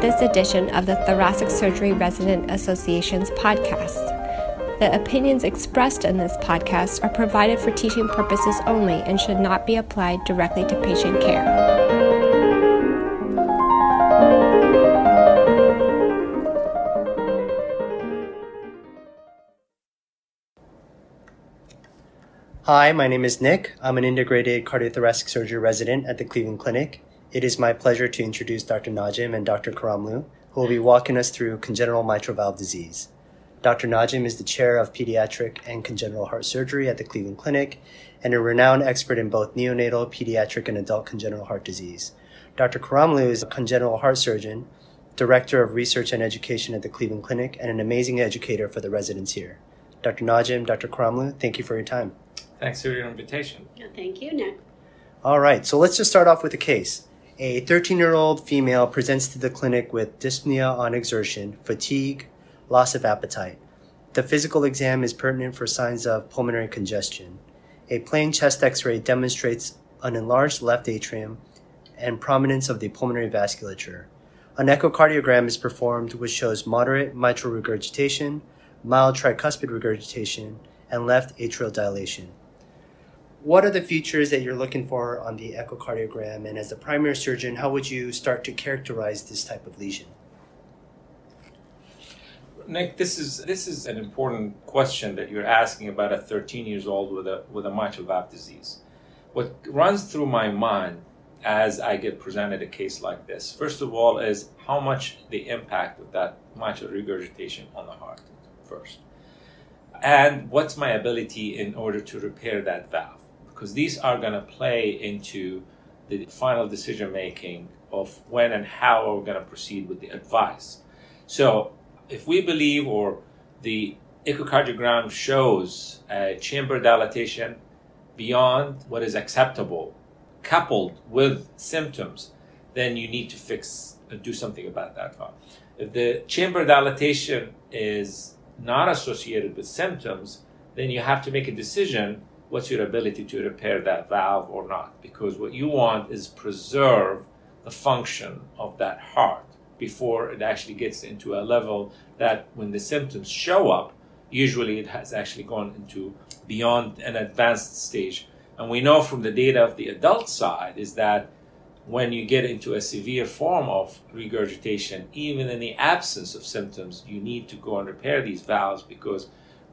this edition of the Thoracic Surgery Resident Association's podcast. The opinions expressed in this podcast are provided for teaching purposes only and should not be applied directly to patient care. Hi, my name is Nick. I'm an integrated cardiothoracic surgery resident at the Cleveland Clinic. It is my pleasure to introduce Dr. Najm and Dr. Karamlou, who will be walking us through congenital mitral valve disease. Dr. Najm is the chair of pediatric and congenital heart surgery at the Cleveland Clinic and a renowned expert in both neonatal, pediatric, and adult congenital heart disease. Dr. Karamlou is a congenital heart surgeon, director of research and education at the Cleveland Clinic, and an amazing educator for the residents here. Dr. Najm, Dr. Karamlou, thank you for your time. Thanks for your invitation. Thank you, Nick. All right, so let's just start off with a case. A 13 year old female presents to the clinic with dyspnea on exertion, fatigue, loss of appetite. The physical exam is pertinent for signs of pulmonary congestion. A plain chest x ray demonstrates an enlarged left atrium and prominence of the pulmonary vasculature. An echocardiogram is performed which shows moderate mitral regurgitation, mild tricuspid regurgitation, and left atrial dilation. What are the features that you're looking for on the echocardiogram? And as a primary surgeon, how would you start to characterize this type of lesion? Nick, this is this is an important question that you're asking about a 13 years old with a with a mitral valve disease. What runs through my mind as I get presented a case like this, first of all, is how much the impact of that mitral regurgitation on the heart first, and what's my ability in order to repair that valve, because these are going to play into the final decision making of when and how we're going to proceed with the advice. So if we believe or the echocardiogram shows a chamber dilatation beyond what is acceptable, coupled with symptoms, then you need to fix and do something about that. If the chamber dilatation is not associated with symptoms, then you have to make a decision what's your ability to repair that valve or not because what you want is preserve the function of that heart before it actually gets into a level that when the symptoms show up, usually it has actually gone into beyond an advanced stage. And we know from the data of the adult side is that when you get into a severe form of regurgitation, even in the absence of symptoms, you need to go and repair these valves because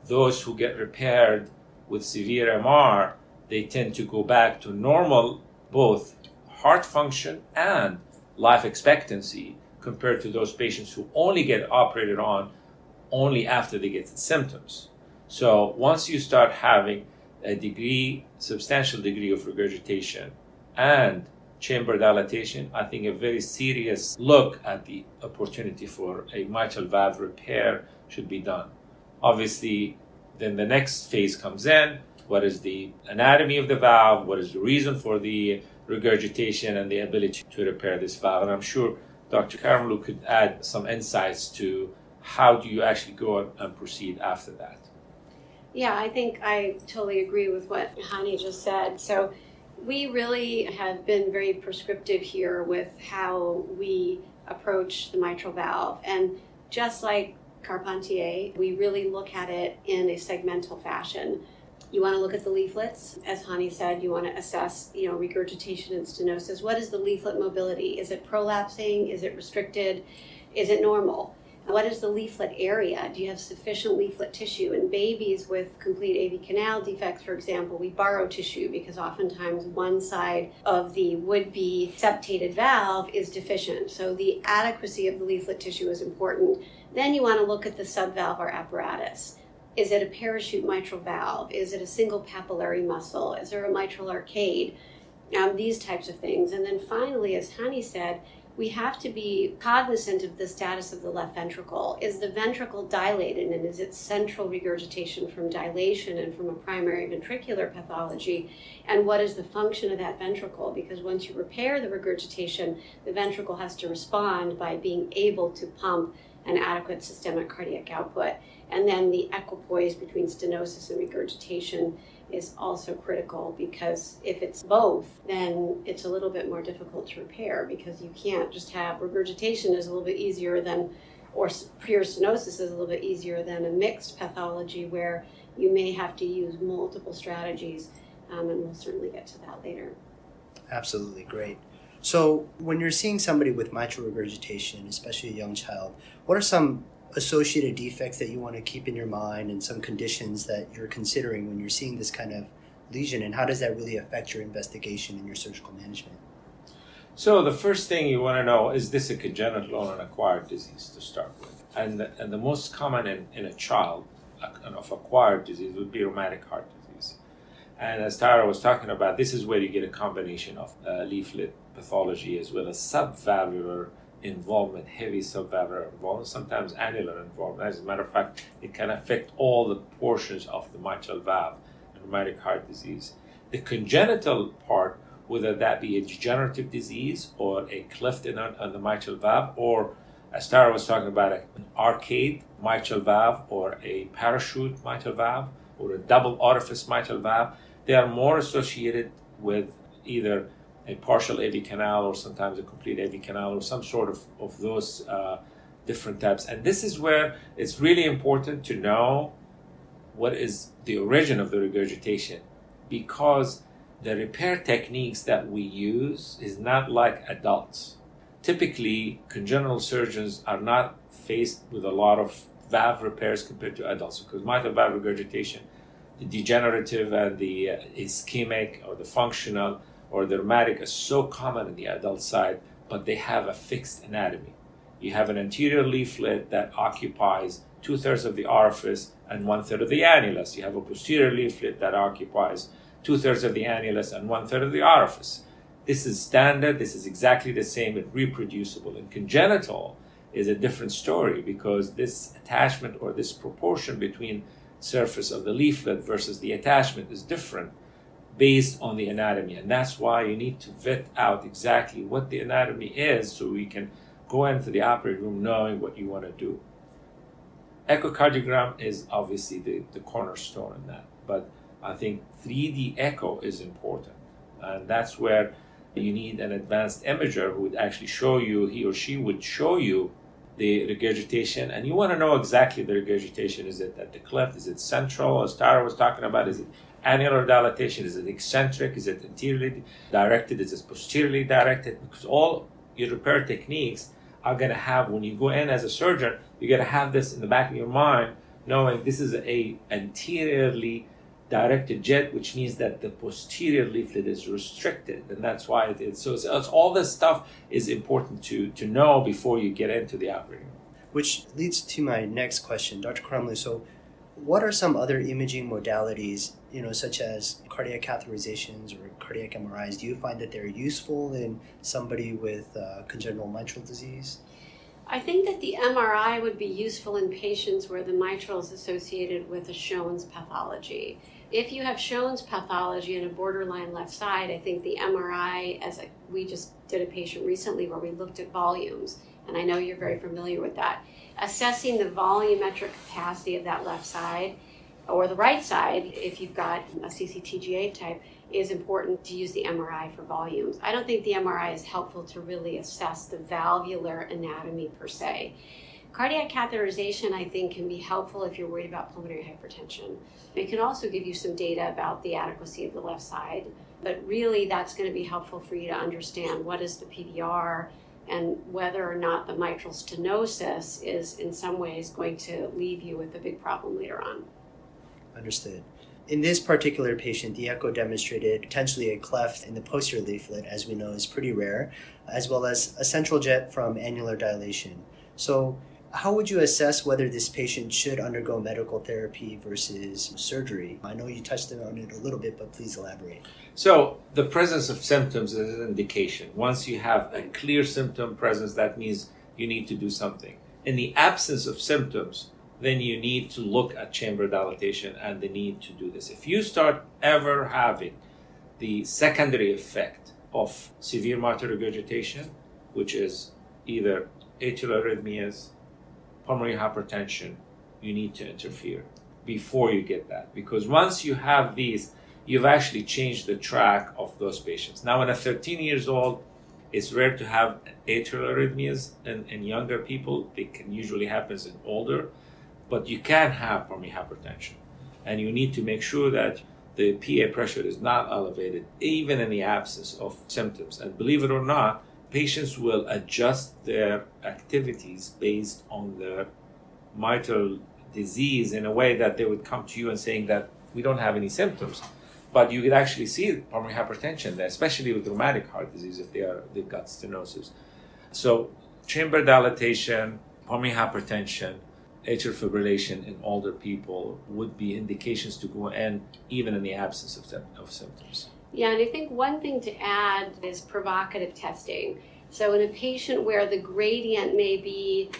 those who get repaired with severe MR, they tend to go back to normal both heart function and life expectancy compared to those patients who only get operated on only after they get the symptoms. So once you start having a degree, substantial degree of regurgitation and chamber dilatation, I think a very serious look at the opportunity for a mitral valve repair should be done. Obviously, then the next phase comes in. What is the anatomy of the valve? What is the reason for the regurgitation and the ability to repair this valve? And I'm sure Dr. Karamlou could add some insights to how do you actually go and proceed after that. Yeah, I think I totally agree with what Hani just said. So we really have been very prescriptive here with how we approach the mitral valve. And just like Carpentier, we really look at it in a segmental fashion. You want to look at the leaflets. As Hani said, you want to assess, you know, regurgitation and stenosis. What is the leaflet mobility? Is it prolapsing? Is it restricted? Is it normal? What is the leaflet area? Do you have sufficient leaflet tissue? In babies with complete AV canal defects, for example, we borrow tissue because oftentimes one side of the would be septated valve is deficient. So the adequacy of the leaflet tissue is important. Then you want to look at the subvalvular apparatus. Is it a parachute mitral valve? Is it a single papillary muscle? Is there a mitral arcade? Um, these types of things. And then finally, as Hani said, we have to be cognizant of the status of the left ventricle. Is the ventricle dilated and is it central regurgitation from dilation and from a primary ventricular pathology? And what is the function of that ventricle? Because once you repair the regurgitation, the ventricle has to respond by being able to pump an adequate systemic cardiac output. And then the equipoise between stenosis and regurgitation is also critical because if it's both, then it's a little bit more difficult to repair because you can't just have regurgitation is a little bit easier than, or pure stenosis is a little bit easier than a mixed pathology where you may have to use multiple strategies, um, and we'll certainly get to that later. Absolutely great. So, when you're seeing somebody with mitral regurgitation, especially a young child, what are some associated defects that you want to keep in your mind and some conditions that you're considering when you're seeing this kind of lesion and how does that really affect your investigation and your surgical management? So the first thing you want to know is this a congenital or an acquired disease to start with? And the, and the most common in, in a child uh, of acquired disease would be rheumatic heart. And as Tara was talking about, this is where you get a combination of uh, leaflet pathology as well as subvalvular involvement, heavy subvalvular involvement, sometimes annular involvement. As a matter of fact, it can affect all the portions of the mitral valve in rheumatic heart disease. The congenital part, whether that be a degenerative disease or a cleft in on the mitral valve, or as Tara was talking about, an arcade mitral valve or a parachute mitral valve or a double orifice mitral valve, they are more associated with either a partial AV canal or sometimes a complete AV canal or some sort of, of those uh, different types. And this is where it's really important to know what is the origin of the regurgitation because the repair techniques that we use is not like adults. Typically, congenital surgeons are not faced with a lot of valve repairs compared to adults because mitral valve regurgitation, the degenerative and the uh, ischemic or the functional or the rheumatic is so common in the adult side, but they have a fixed anatomy. You have an anterior leaflet that occupies two thirds of the orifice and one third of the annulus. You have a posterior leaflet that occupies two thirds of the annulus and one third of the orifice. This is standard, this is exactly the same and reproducible. In congenital is a different story because this attachment or this proportion between surface of the leaflet versus the attachment is different based on the anatomy. And that's why you need to vet out exactly what the anatomy is so we can go into the operating room knowing what you want to do. Echocardiogram is obviously the, the cornerstone in that, but I think 3D echo is important. And that's where you need an advanced imager who would actually show you, he or she would show you the regurgitation. And you want to know exactly the regurgitation. Is it at the cleft? Is it central, as Tara was talking about? Is it annular dilatation? Is it eccentric? Is it anteriorly directed? Is it posteriorly directed? Because all your repair techniques are going to have, when you go in as a surgeon, you're going to have this in the back of your mind, knowing this is a anteriorly directed jet, which means that the posterior leaflet is restricted, and that's why it is. So it's, it's, all this stuff is important to to know before you get into the operating room. Which leads to my next question, Dr. Karamlou. So, what are some other imaging modalities, you know, such as cardiac catheterizations or cardiac MRIs? Do you find that they're useful in somebody with uh, congenital mitral disease? I think that the MRI would be useful in patients where the mitral is associated with a Shone's pathology. If you have Shone's pathology and a borderline left side, I think the MRI, as a, we just did a patient recently where we looked at volumes, and I know you're very familiar with that, assessing the volumetric capacity of that left side or the right side, if you've got a CCTGA type, is important to use the MRI for volumes. I don't think the MRI is helpful to really assess the valvular anatomy per se. Cardiac catheterization, I think, can be helpful if you're worried about pulmonary hypertension. It can also give you some data about the adequacy of the left side, but really that's going to be helpful for you to understand what is the PVR and whether or not the mitral stenosis is in some ways going to leave you with a big problem later on. Understood. In this particular patient, the echo demonstrated potentially a cleft in the posterior leaflet, as we know is pretty rare, as well as a central jet from annular dilation. So, how would you assess whether this patient should undergo medical therapy versus surgery? I know you touched on it a little bit, but please elaborate. So, the presence of symptoms is an indication. Once you have a clear symptom presence, that means you need to do something. In the absence of symptoms, then you need to look at chamber dilatation and the need to do this. If you start ever having the secondary effect of severe mitral regurgitation, which is either atrial arrhythmias, pulmonary hypertension, you need to interfere before you get that. Because once you have these, you've actually changed the track of those patients. Now, when a 13 years old, it's rare to have atrial arrhythmias in, in younger people. They can usually happen in older, but you can have pulmonary hypertension, and you need to make sure that the PA pressure is not elevated, even in the absence of symptoms. And believe it or not, patients will adjust their activities based on their mitral disease in a way that they would come to you and saying that we don't have any symptoms. But you could actually see pulmonary hypertension there, especially with rheumatic heart disease if they are they've got stenosis. So chamber dilatation, pulmonary hypertension, atrial fibrillation in older people would be indications to go in even in the absence of, of symptoms. Yeah, and I think one thing to add is provocative testing. So in a patient where the gradient may be,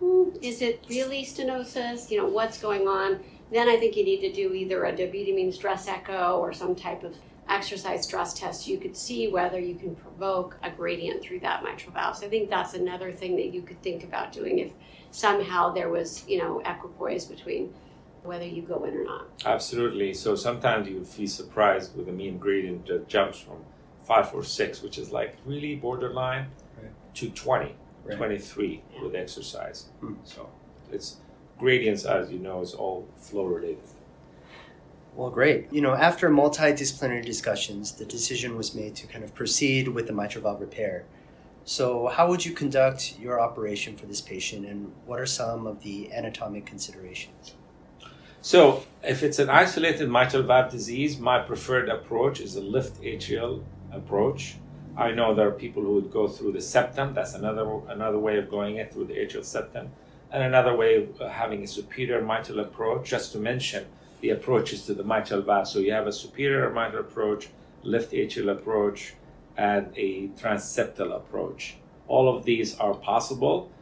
hmm, is it really stenosis? You know, what's going on? Then I think you need to do either a dobutamine stress echo or some type of exercise stress test. You could see whether you can provoke a gradient through that mitral valve. So I think that's another thing that you could think about doing if somehow there was, you know, equipoise between whether you go in or not. Absolutely. So sometimes you would be surprised with a mean gradient that jumps from five or six, which is like really borderline, right. to 20, right. 23 yeah. with exercise. Hmm. So it's gradients, as you know, is all flow related. Well, great. You know, after multidisciplinary discussions, the decision was made to kind of proceed with the mitral valve repair. So, how would you conduct your operation for this patient, and what are some of the anatomic considerations? So, if it's an isolated mitral valve disease, my preferred approach is a lift atrial approach. I know there are people who would go through the septum. That's another another way of going it through the atrial septum, and another way of having a superior mitral approach. Just to mention the approaches to the mitral valve. So you have a superior mitral approach, lift atrial approach, and a transseptal approach. All of these are possible.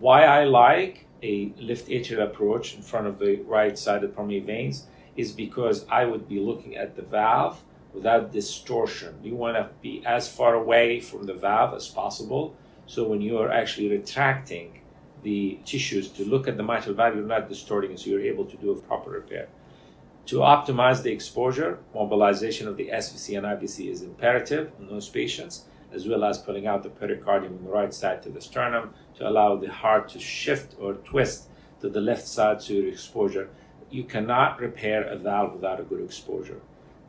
Why I like a lift atrial approach in front of the right side of pulmonary veins is because I would be looking at the valve without distortion. You want to be as far away from the valve as possible. So when you are actually retracting the tissues to look at the mitral valve, you're not distorting it, so you're able to do a proper repair. To optimize the exposure, mobilization of the SVC and IVC is imperative in those patients, as well as pulling out the pericardium on the right side to the sternum to allow the heart to shift or twist to the left side to exposure. You cannot repair a valve without a good exposure.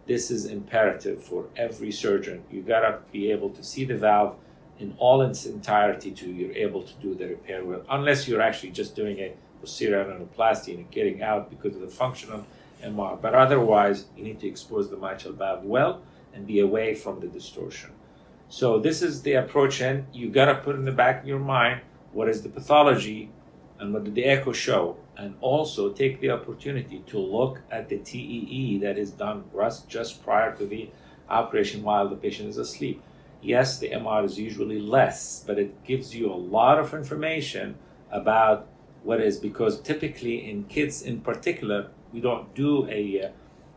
This is imperative for every surgeon. You gotta be able to see the valve in all its entirety to you're able to do the repair well, unless you're actually just doing a posterior annuloplasty and getting out because of the functional MR. But otherwise, you need to expose the mitral valve well and be away from the distortion. So this is the approach, and you gotta put in the back of your mind what is the pathology and what did the echo show, and also take the opportunity to look at the TEE that is done just prior to the operation while the patient is asleep. Yes, the MR is usually less, but it gives you a lot of information about what is because typically in kids in particular we don't do a uh,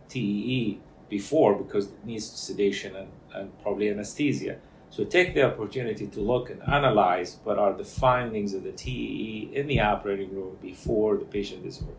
TEE before because it needs sedation and, and probably anesthesia. So take the opportunity to look and analyze what are the findings of the TEE in the operating room before the patient is opened.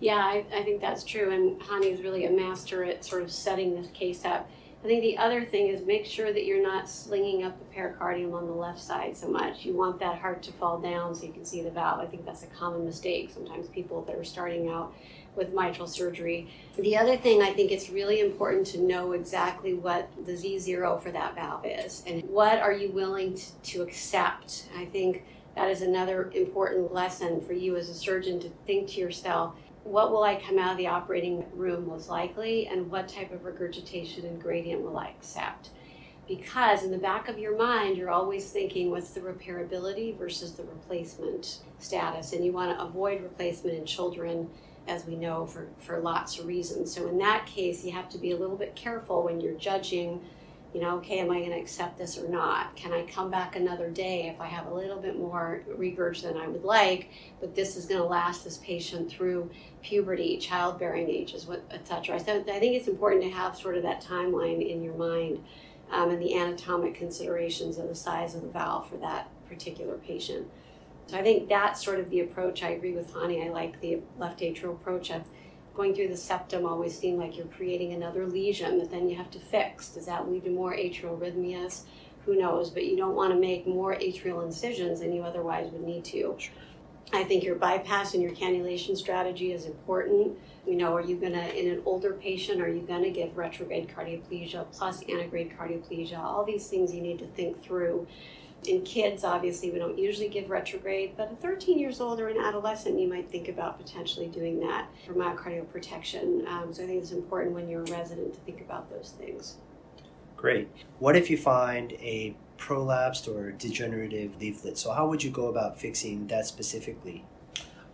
Yeah, I, I think that's true, and Hani is really a master at sort of setting this case up. I think the other thing is make sure that you're not slinging up the pericardium on the left side so much. You want that heart to fall down so you can see the valve. I think that's a common mistake. Sometimes people that are starting out with mitral surgery. The other thing I think it's really important to know exactly what the Z0 for that valve is and what are you willing to, to accept. I think that is another important lesson for you as a surgeon to think to yourself what will I come out of the operating room most likely, and what type of regurgitation and gradient will I accept? Because in the back of your mind, you're always thinking what's the repairability versus the replacement status, and you want to avoid replacement in children, as we know, for, for lots of reasons. So, in that case, you have to be a little bit careful when you're judging you know, okay, am I going to accept this or not? Can I come back another day if I have a little bit more regurg than I would like, but this is going to last this patient through puberty, childbearing ages, etc. So I think it's important to have sort of that timeline in your mind um, and the anatomic considerations of the size of the valve for that particular patient. So I think that's sort of the approach. I agree with Hani. I like the left atrial approach of going through the septum always seem like you're creating another lesion that then you have to fix. Does that lead to more atrial arrhythmias? Who knows? But you don't want to make more atrial incisions than you otherwise would need to. I think your bypass and your cannulation strategy is important. You know, are you going to, in an older patient, are you going to give retrograde cardioplegia plus antegrade cardioplegia? All these things you need to think through. In kids, obviously, we don't usually give retrograde, but at 13 years old or an adolescent, you might think about potentially doing that for myocardial protection. Um, so I think it's important when you're a resident to think about those things. Great. What if you find a prolapsed or degenerative leaflet. So, how would you go about fixing that specifically?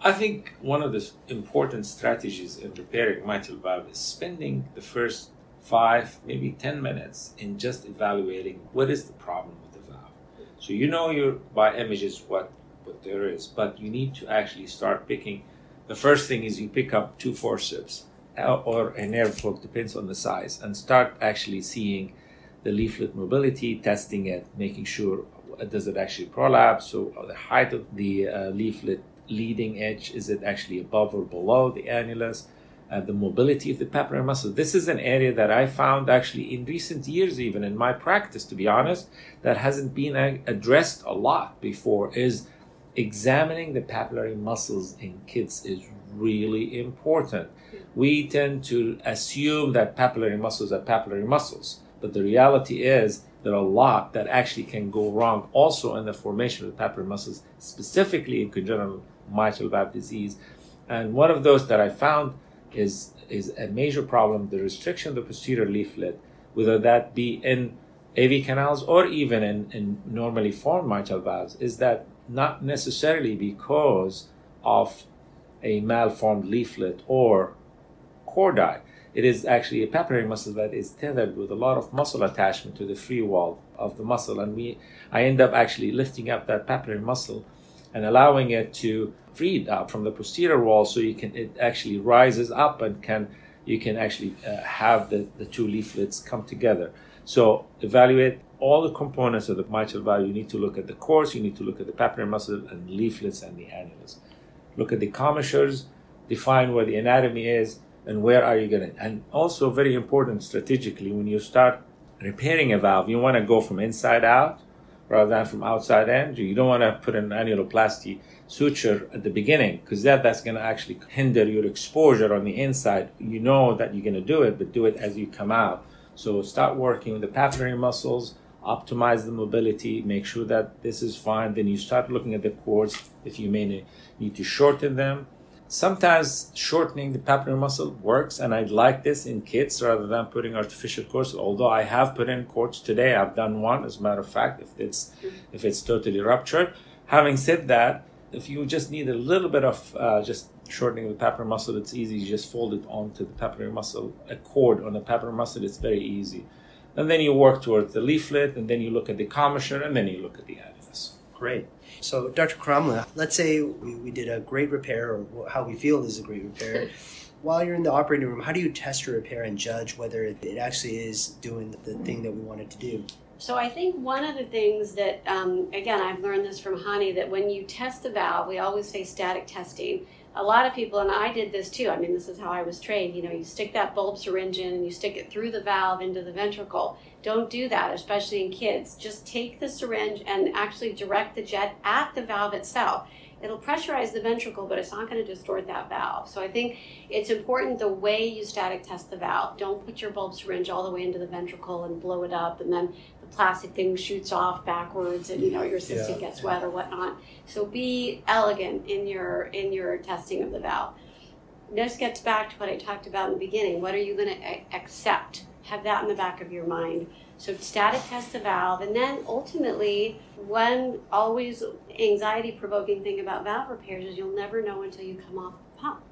I think one of the important strategies in repairing mitral valve is spending the first five, maybe 10 minutes in just evaluating what is the problem with the valve. So, you know your by images what, what there is, but you need to actually start picking. The first thing is you pick up two forceps or a nerve fork, depends on the size, and start actually seeing the leaflet mobility, testing it, making sure does it actually prolapse, so uh, the height of the uh, leaflet leading edge, is it actually above or below the annulus, uh, the mobility of the papillary muscle. This is an area that I found actually in recent years, even in my practice, to be honest, that hasn't been addressed a lot before, is examining the papillary muscles in kids is really important. We tend to assume that papillary muscles are papillary muscles but the reality is there are a lot that actually can go wrong also in the formation of the papillary muscles, specifically in congenital mitral valve disease. And one of those that I found is, is a major problem the restriction of the posterior leaflet, whether that be in AV canals or even in, in normally formed mitral valves, is that not necessarily because of a malformed leaflet or chordae it is actually a papillary muscle that is tethered with a lot of muscle attachment to the free wall of the muscle. And we, I end up actually lifting up that papillary muscle and allowing it to feed up from the posterior wall so you can, it actually rises up and can, you can actually uh, have the, the two leaflets come together. So evaluate all the components of the mitral valve. You need to look at the course, you need to look at the papillary muscle and leaflets and the annulus. Look at the commissures, define where the anatomy is, and where are you going to and also very important strategically when you start repairing a valve you want to go from inside out rather than from outside in you don't want to put an annuloplasty suture at the beginning because that that's going to actually hinder your exposure on the inside. You know that you're going to do it but do it as you come out. So start working with the papillary muscles optimize the mobility make sure that this is fine. Then you start looking at the cords if you may need to shorten them Sometimes shortening the papillary muscle works, and I like this in kids rather than putting artificial cords. Although I have put in cords today, I've done one as a matter of fact. If it's if it's totally ruptured. Having said that, if you just need a little bit of uh, just shortening the papillary muscle, it's easy. You just fold it onto the papillary muscle. A cord on the papillary muscle, it's very easy. And then you work towards the leaflet, and then you look at the commissure, and then you look at the annulus. Great. So, Dr. Karamlou, let's say we, we did a great repair, or how we feel is a great repair. While you're in the operating room, how do you test a repair and judge whether it, actually is doing the thing that we want it to do? So I think one of the things that, um, again, I've learned this from Hani, that when you test the valve, we always say static testing. A lot of people, and I did this too. I mean, this is how I was trained. You know, you stick that bulb syringe in and you stick it through the valve into the ventricle. Don't do that, especially in kids. Just take the syringe and actually direct the jet at the valve itself. It'll pressurize the ventricle, but it's not going to distort that valve. So I think it's important the way you static test the valve. Don't put your bulb syringe all the way into the ventricle and blow it up, and then the plastic thing shoots off backwards, and you know your system yeah. gets wet or whatnot. So be elegant in your in your testing of the valve. This gets back to what I talked about in the beginning. What are you going to accept? have that in the back of your mind. So static test the valve, and then ultimately, one always anxiety provoking thing about valve repairs is you'll never know until you come off the pump,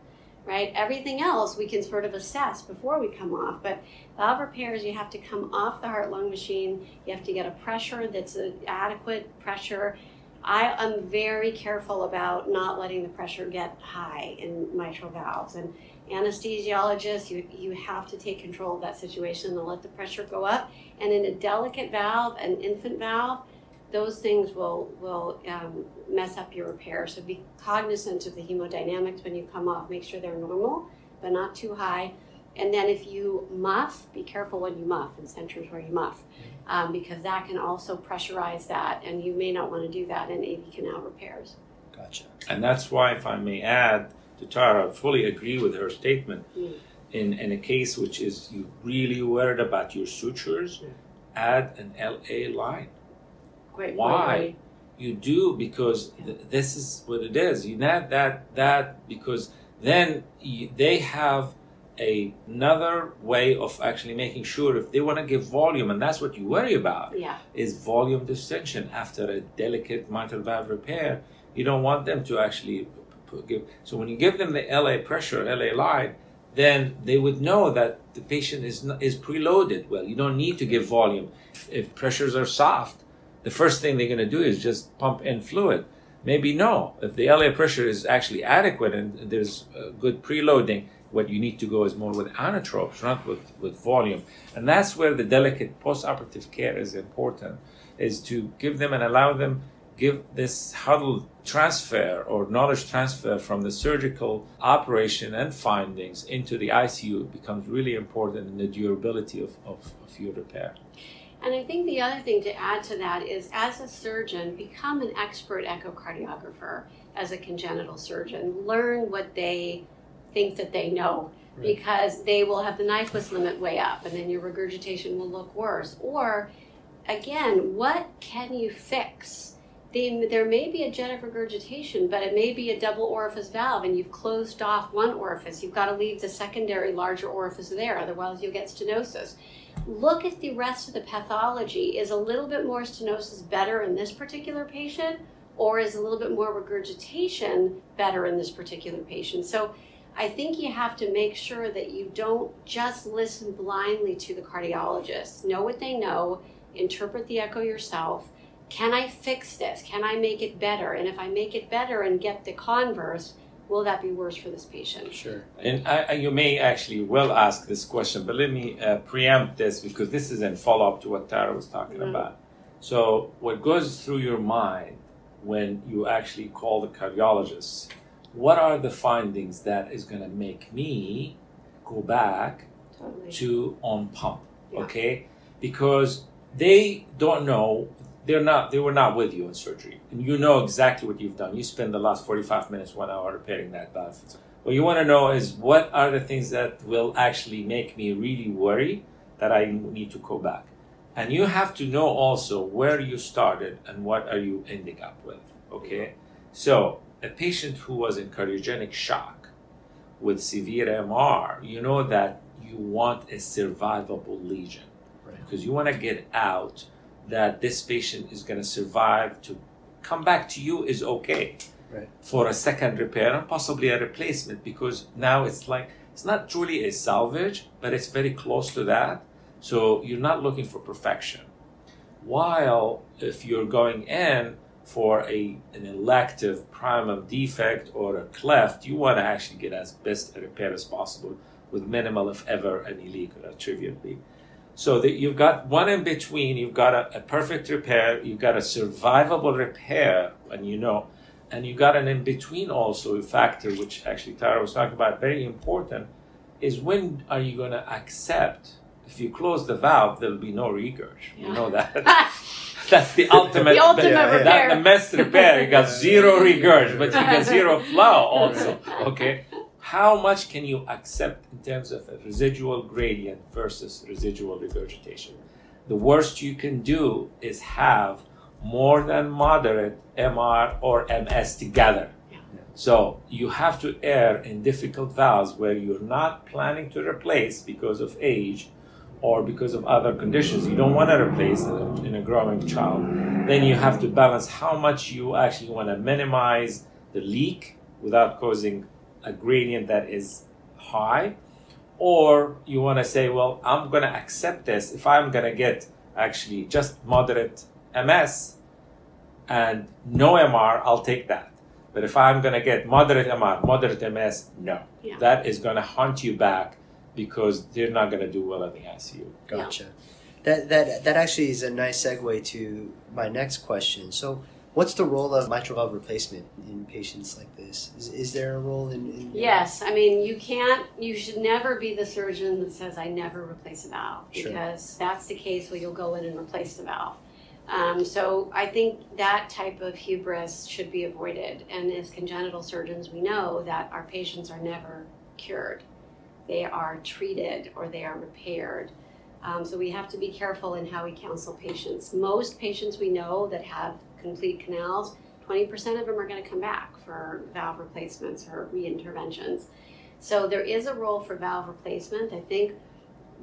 right? Everything else we can sort of assess before we come off, but valve repairs you have to come off the heart lung machine. You have to get a pressure that's an adequate pressure. I am very careful about not letting the pressure get high in mitral valves and anesthesiologists, you, you have to take control of that situation and let the pressure go up. And in a delicate valve, an infant valve, those things will will um, mess up your repair. So be cognizant of the hemodynamics when you come off. Make sure they're normal, but not too high. And then if you muff, be careful when you muff in centers where you muff, um, because that can also pressurize that, and you may not want to do that in AV canal repairs. Gotcha. And that's why, if I may add to Tara, I fully agree with her statement. Mm. In, in a case which is you really worried about your sutures, add an LA line. Great. Why? You do because th- this is what it is. You add that that because then you, they have a, another way of actually making sure if they want to give volume, and that's what you worry about. Yeah. is volume distension after a delicate mitral valve repair. You don't want them to actually give. So when you give them the LA pressure, LA line, then they would know that the patient is is preloaded. Well, you don't need to give volume. If pressures are soft, the first thing they're going to do is just pump in fluid. Maybe no. If the LA pressure is actually adequate and there's good preloading, what you need to go is more with inotropes, not with, with volume. And that's where the delicate postoperative care is important, is to give them and allow them give this huddle transfer or knowledge transfer from the surgical operation and findings into the ICU becomes really important in the durability of, of, of your repair. And I think the other thing to add to that is as a surgeon, become an expert echocardiographer as a congenital surgeon. Learn what they think that they know Right. because they will have the Nyquist limit way up and then your regurgitation will look worse. Or again, what can you fix? They, there may be a jet of regurgitation, but it may be a double orifice valve and you've closed off one orifice. You've got to leave the secondary larger orifice there, otherwise you'll get stenosis look at the rest of the pathology. Is a little bit more stenosis better in this particular patient, or is a little bit more regurgitation better in this particular patient? So I think you have to make sure that you don't just listen blindly to the cardiologist. Know what they know, interpret the echo yourself. Can I fix this? Can I make it better? And if I make it better and get the converse, will that be worse for this patient? Sure. And I, you may actually well ask this question, but let me uh, preempt this because this is in follow up to what Tara was talking Mhm. about. So, what goes through your mind when you actually call the cardiologist? What are the findings that is going to make me go back Totally. to on pump? Yeah. Okay, because they don't know. They're not. They were not with you in surgery, and you know exactly what you've done. You spend the last forty-five minutes, one hour repairing that valve. What you want to know is what are the things that will actually make me really worry that I need to go back, and you have to know also where you started and what are you ending up with. Okay, so a patient who was in cardiogenic shock with severe MR, you know that you want a survivable lesion Right. because you want to get out that this patient is going to survive to come back to you is okay. Right. for a second repair and possibly a replacement because now it's like it's not truly a salvage but it's very close to that. So you're not looking for perfection. While if you're going in for a an elective primum defect or a cleft you want to actually get as best a repair as possible with minimal if ever any leak or trivial leak so that you've got one in between, you've got a, a perfect repair, you've got a survivable repair, and you know, and you got an in between also a factor, which actually Tara was talking about, very important, is when are you going to accept? If you close the valve, there'll be no regurg. You know that. That's the ultimate. The ultimate Yeah, yeah. repair. That, the best repair. You got zero regurg, but you got zero flow also. Okay. How much can you accept in terms of a residual gradient versus residual regurgitation? The worst you can do is have more than moderate MR or MS together. Yeah. So you have to err in difficult valves where you're not planning to replace because of age or because of other conditions. You don't want to replace in a, in a growing child. Then you have to balance how much you actually want to minimize the leak without causing a gradient that is high, or you want to say, well, I'm going to accept this if I'm going to get actually just moderate MS and no MR, I'll take that. But if I'm going to get moderate MR, moderate MS, no. Yeah. That is going to haunt you back because they're not going to do well in the ICU. Gotcha. That that that actually is a nice segue to my next question. So, what's the role of mitral valve replacement in patients like this? Is, is there a role in, in Yes, I mean you can't. You should never be the surgeon that says I never replace a valve Sure. because that's the case where you'll go in and replace the valve. Um, so I think that type of hubris should be avoided. And as congenital surgeons, we know that our patients are never cured; they are treated or they are repaired. Um, so we have to be careful in how we counsel patients. Most patients we know that have complete canals 20% of them are going to come back for valve replacements or reinterventions. So there is a role for valve replacement. I think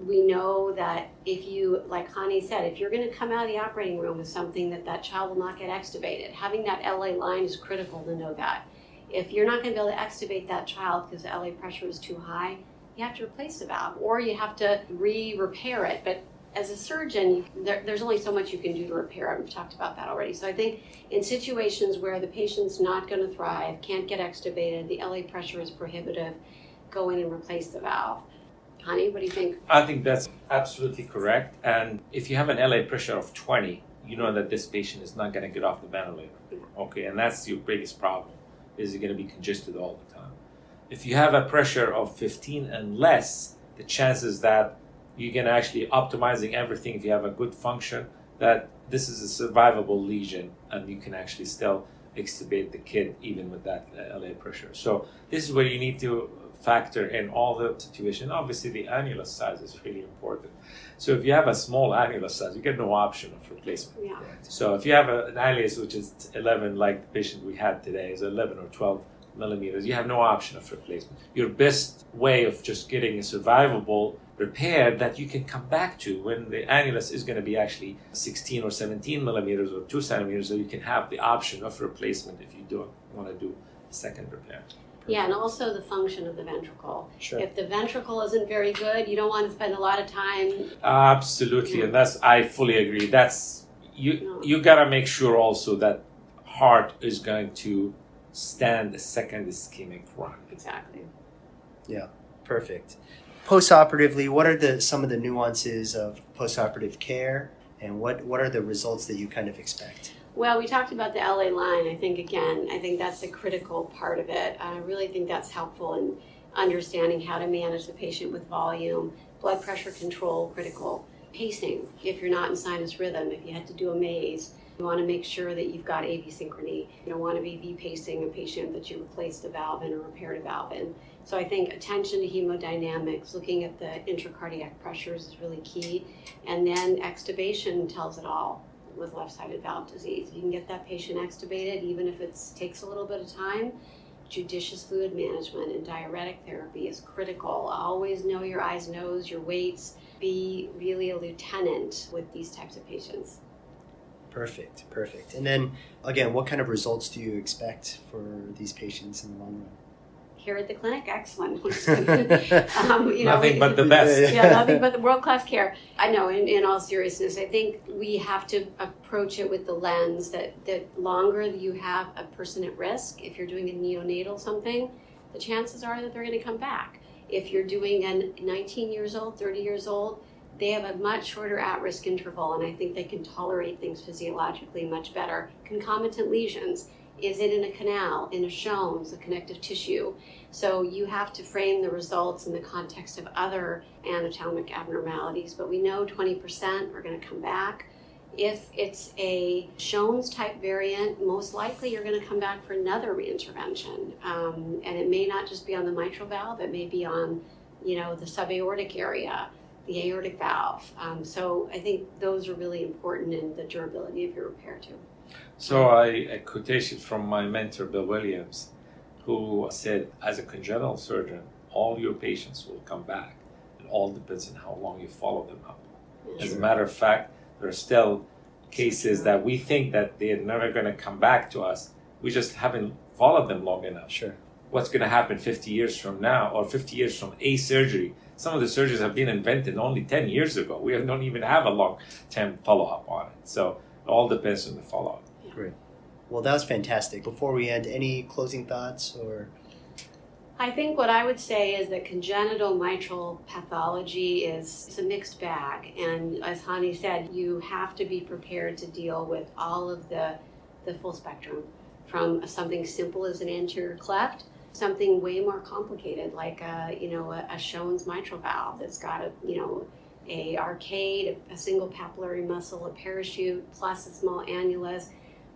we know that if you, like Hani said, if you're going to come out of the operating room with something that that child will not get extubated, having that LA line is critical to know that. If you're not going to be able to extubate that child because the LA pressure is too high, you have to replace the valve or you have to re-repair it. But as a surgeon, there, there's only so much you can do to repair it. We've talked about that already. So I think in situations where the patient's not going to thrive, can't get extubated, the LA pressure is prohibitive, go in and replace the valve. Hani, what do you think? I think that's absolutely correct. And if you have an LA pressure of 20, you know that this patient is not going to get off the ventilator. Okay, and that's your biggest problem. Is you're going to be congested all the time. If you have a pressure of 15 and less, the chances that you can actually optimizing everything if you have a good function that this is a survivable lesion and you can actually still extubate the kid even with that uh, LA pressure. So this is where you need to factor in all the situation. Obviously, the annulus size is really important. So if you have a small annulus size, you get no option of replacement. Yeah. So if you have a, an annulus which is 11, like the patient we had today is 11 or 12 millimeters, you have no option of replacement. Your best way of just getting a survivable repair that you can come back to when the annulus is going to be actually 16 or 17 millimeters or 2 centimeters, so you can have the option of replacement if you don't want to do a second repair. Yeah, and also the function of the ventricle. Sure. If the ventricle isn't very good, you don't want to spend a lot of time. Absolutely, and that's I fully agree. That's you. No. You gotta make sure also that heart is going to stand a second ischemic run. Exactly. Yeah perfect. Postoperatively, what are the some of the nuances of postoperative care, and what what are the results that you kind of expect? Well, we talked about the LA line. I think, again, I think that's a critical part of it. I really think that's helpful in understanding how to manage the patient with volume, blood pressure control, critical. Pacing, if you're not in sinus rhythm, if you had to do a maze, you want to make sure that you've got AV synchrony. You don't want to be V pacing a patient that you replaced a valve in or repaired a valve in. So I think attention to hemodynamics, looking at the intracardiac pressures is really key. And then extubation tells it all with left-sided valve disease. You can get that patient extubated, even if it takes a little bit of time. Judicious fluid management and diuretic therapy is critical. Always know your eyes, nose, your weights. Be really a lieutenant with these types of patients. Perfect, perfect. And then again, what kind of results do you expect for these patients in the long Here at the clinic, excellent. um, you know, Nothing we- but the best. Yeah, yeah, nothing but the world class care. I know, in, in all seriousness, I think we have to approach it with the lens that the longer you have a person at risk, if you're doing a neonatal something, the chances are that they're going to come back. If you're doing a 19 years old, 30 years old, they have a much shorter at risk interval, and I think they can tolerate things physiologically much better. Concomitant lesions. Is it in a canal, in a Shones, a connective tissue? So you have to frame the results in the context of other anatomic abnormalities, but we know 20% are going to come back. If it's a Shones type variant, most likely you're going to come back for another reintervention. Um, and it may not just be on the mitral valve, it may be on, you know, the subaortic area, the aortic valve. Um, so I think those are really important in the durability of your repair too. So I a quotation from my mentor Bill Williams, who said, "As a congenital surgeon, all your patients will come back. It all depends on how long you follow them up." As a matter of fact, there are still cases that we think that they're never going to come back to us. We just haven't followed them long enough. Sure. What's going to happen 50 years from now or 50 years from a surgery? Some of the surgeries have been invented only 10 years ago. We don't even have a long term follow up on it. So it all depends on the follow up. Great. Well, that was fantastic. Before we end, any closing thoughts or? I think what I would say is that congenital mitral pathology is it's a mixed bag, and as Hani said, you have to be prepared to deal with all of the the full spectrum, from something simple as an anterior cleft, something way more complicated like a you know a, a Shone's mitral valve that's got a you know a arcade, a, a single papillary muscle, a parachute, plus a small annulus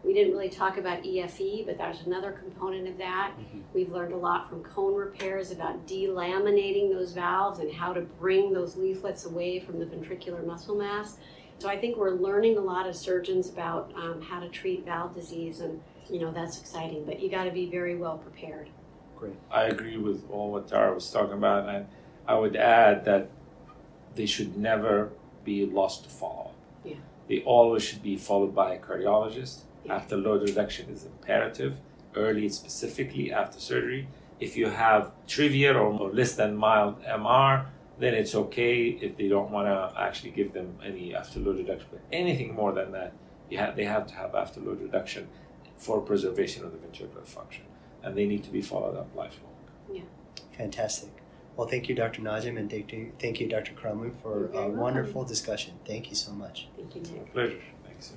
we didn't really talk about EFE, but there's another component of that. Mm-hmm. We've learned a lot from cone repairs about delaminating those valves and how to bring those leaflets away from the ventricular muscle mass. So I think we're learning a lot as surgeons about um, how to treat valve disease, and you know that's exciting. But you got to be very well prepared. Great. I agree with all what Tara was talking about, and I would add that they should never be lost to follow up. Yeah. They always should be followed by a cardiologist after load reduction is imperative, early specifically after surgery. If you have trivial or, or less than mild MR, then it's okay if they don't want to actually give them any after load reduction. But anything more than that, you have, they have to have after load reduction for preservation of the ventricular function, and they need to be followed up lifelong. Yeah. Fantastic. Well, thank you, Dr. Najm, and thank you, thank you Dr. Karamlou, for a wonderful discussion. Thank you so much. Thank you, Nick. Pleasure. Thanks.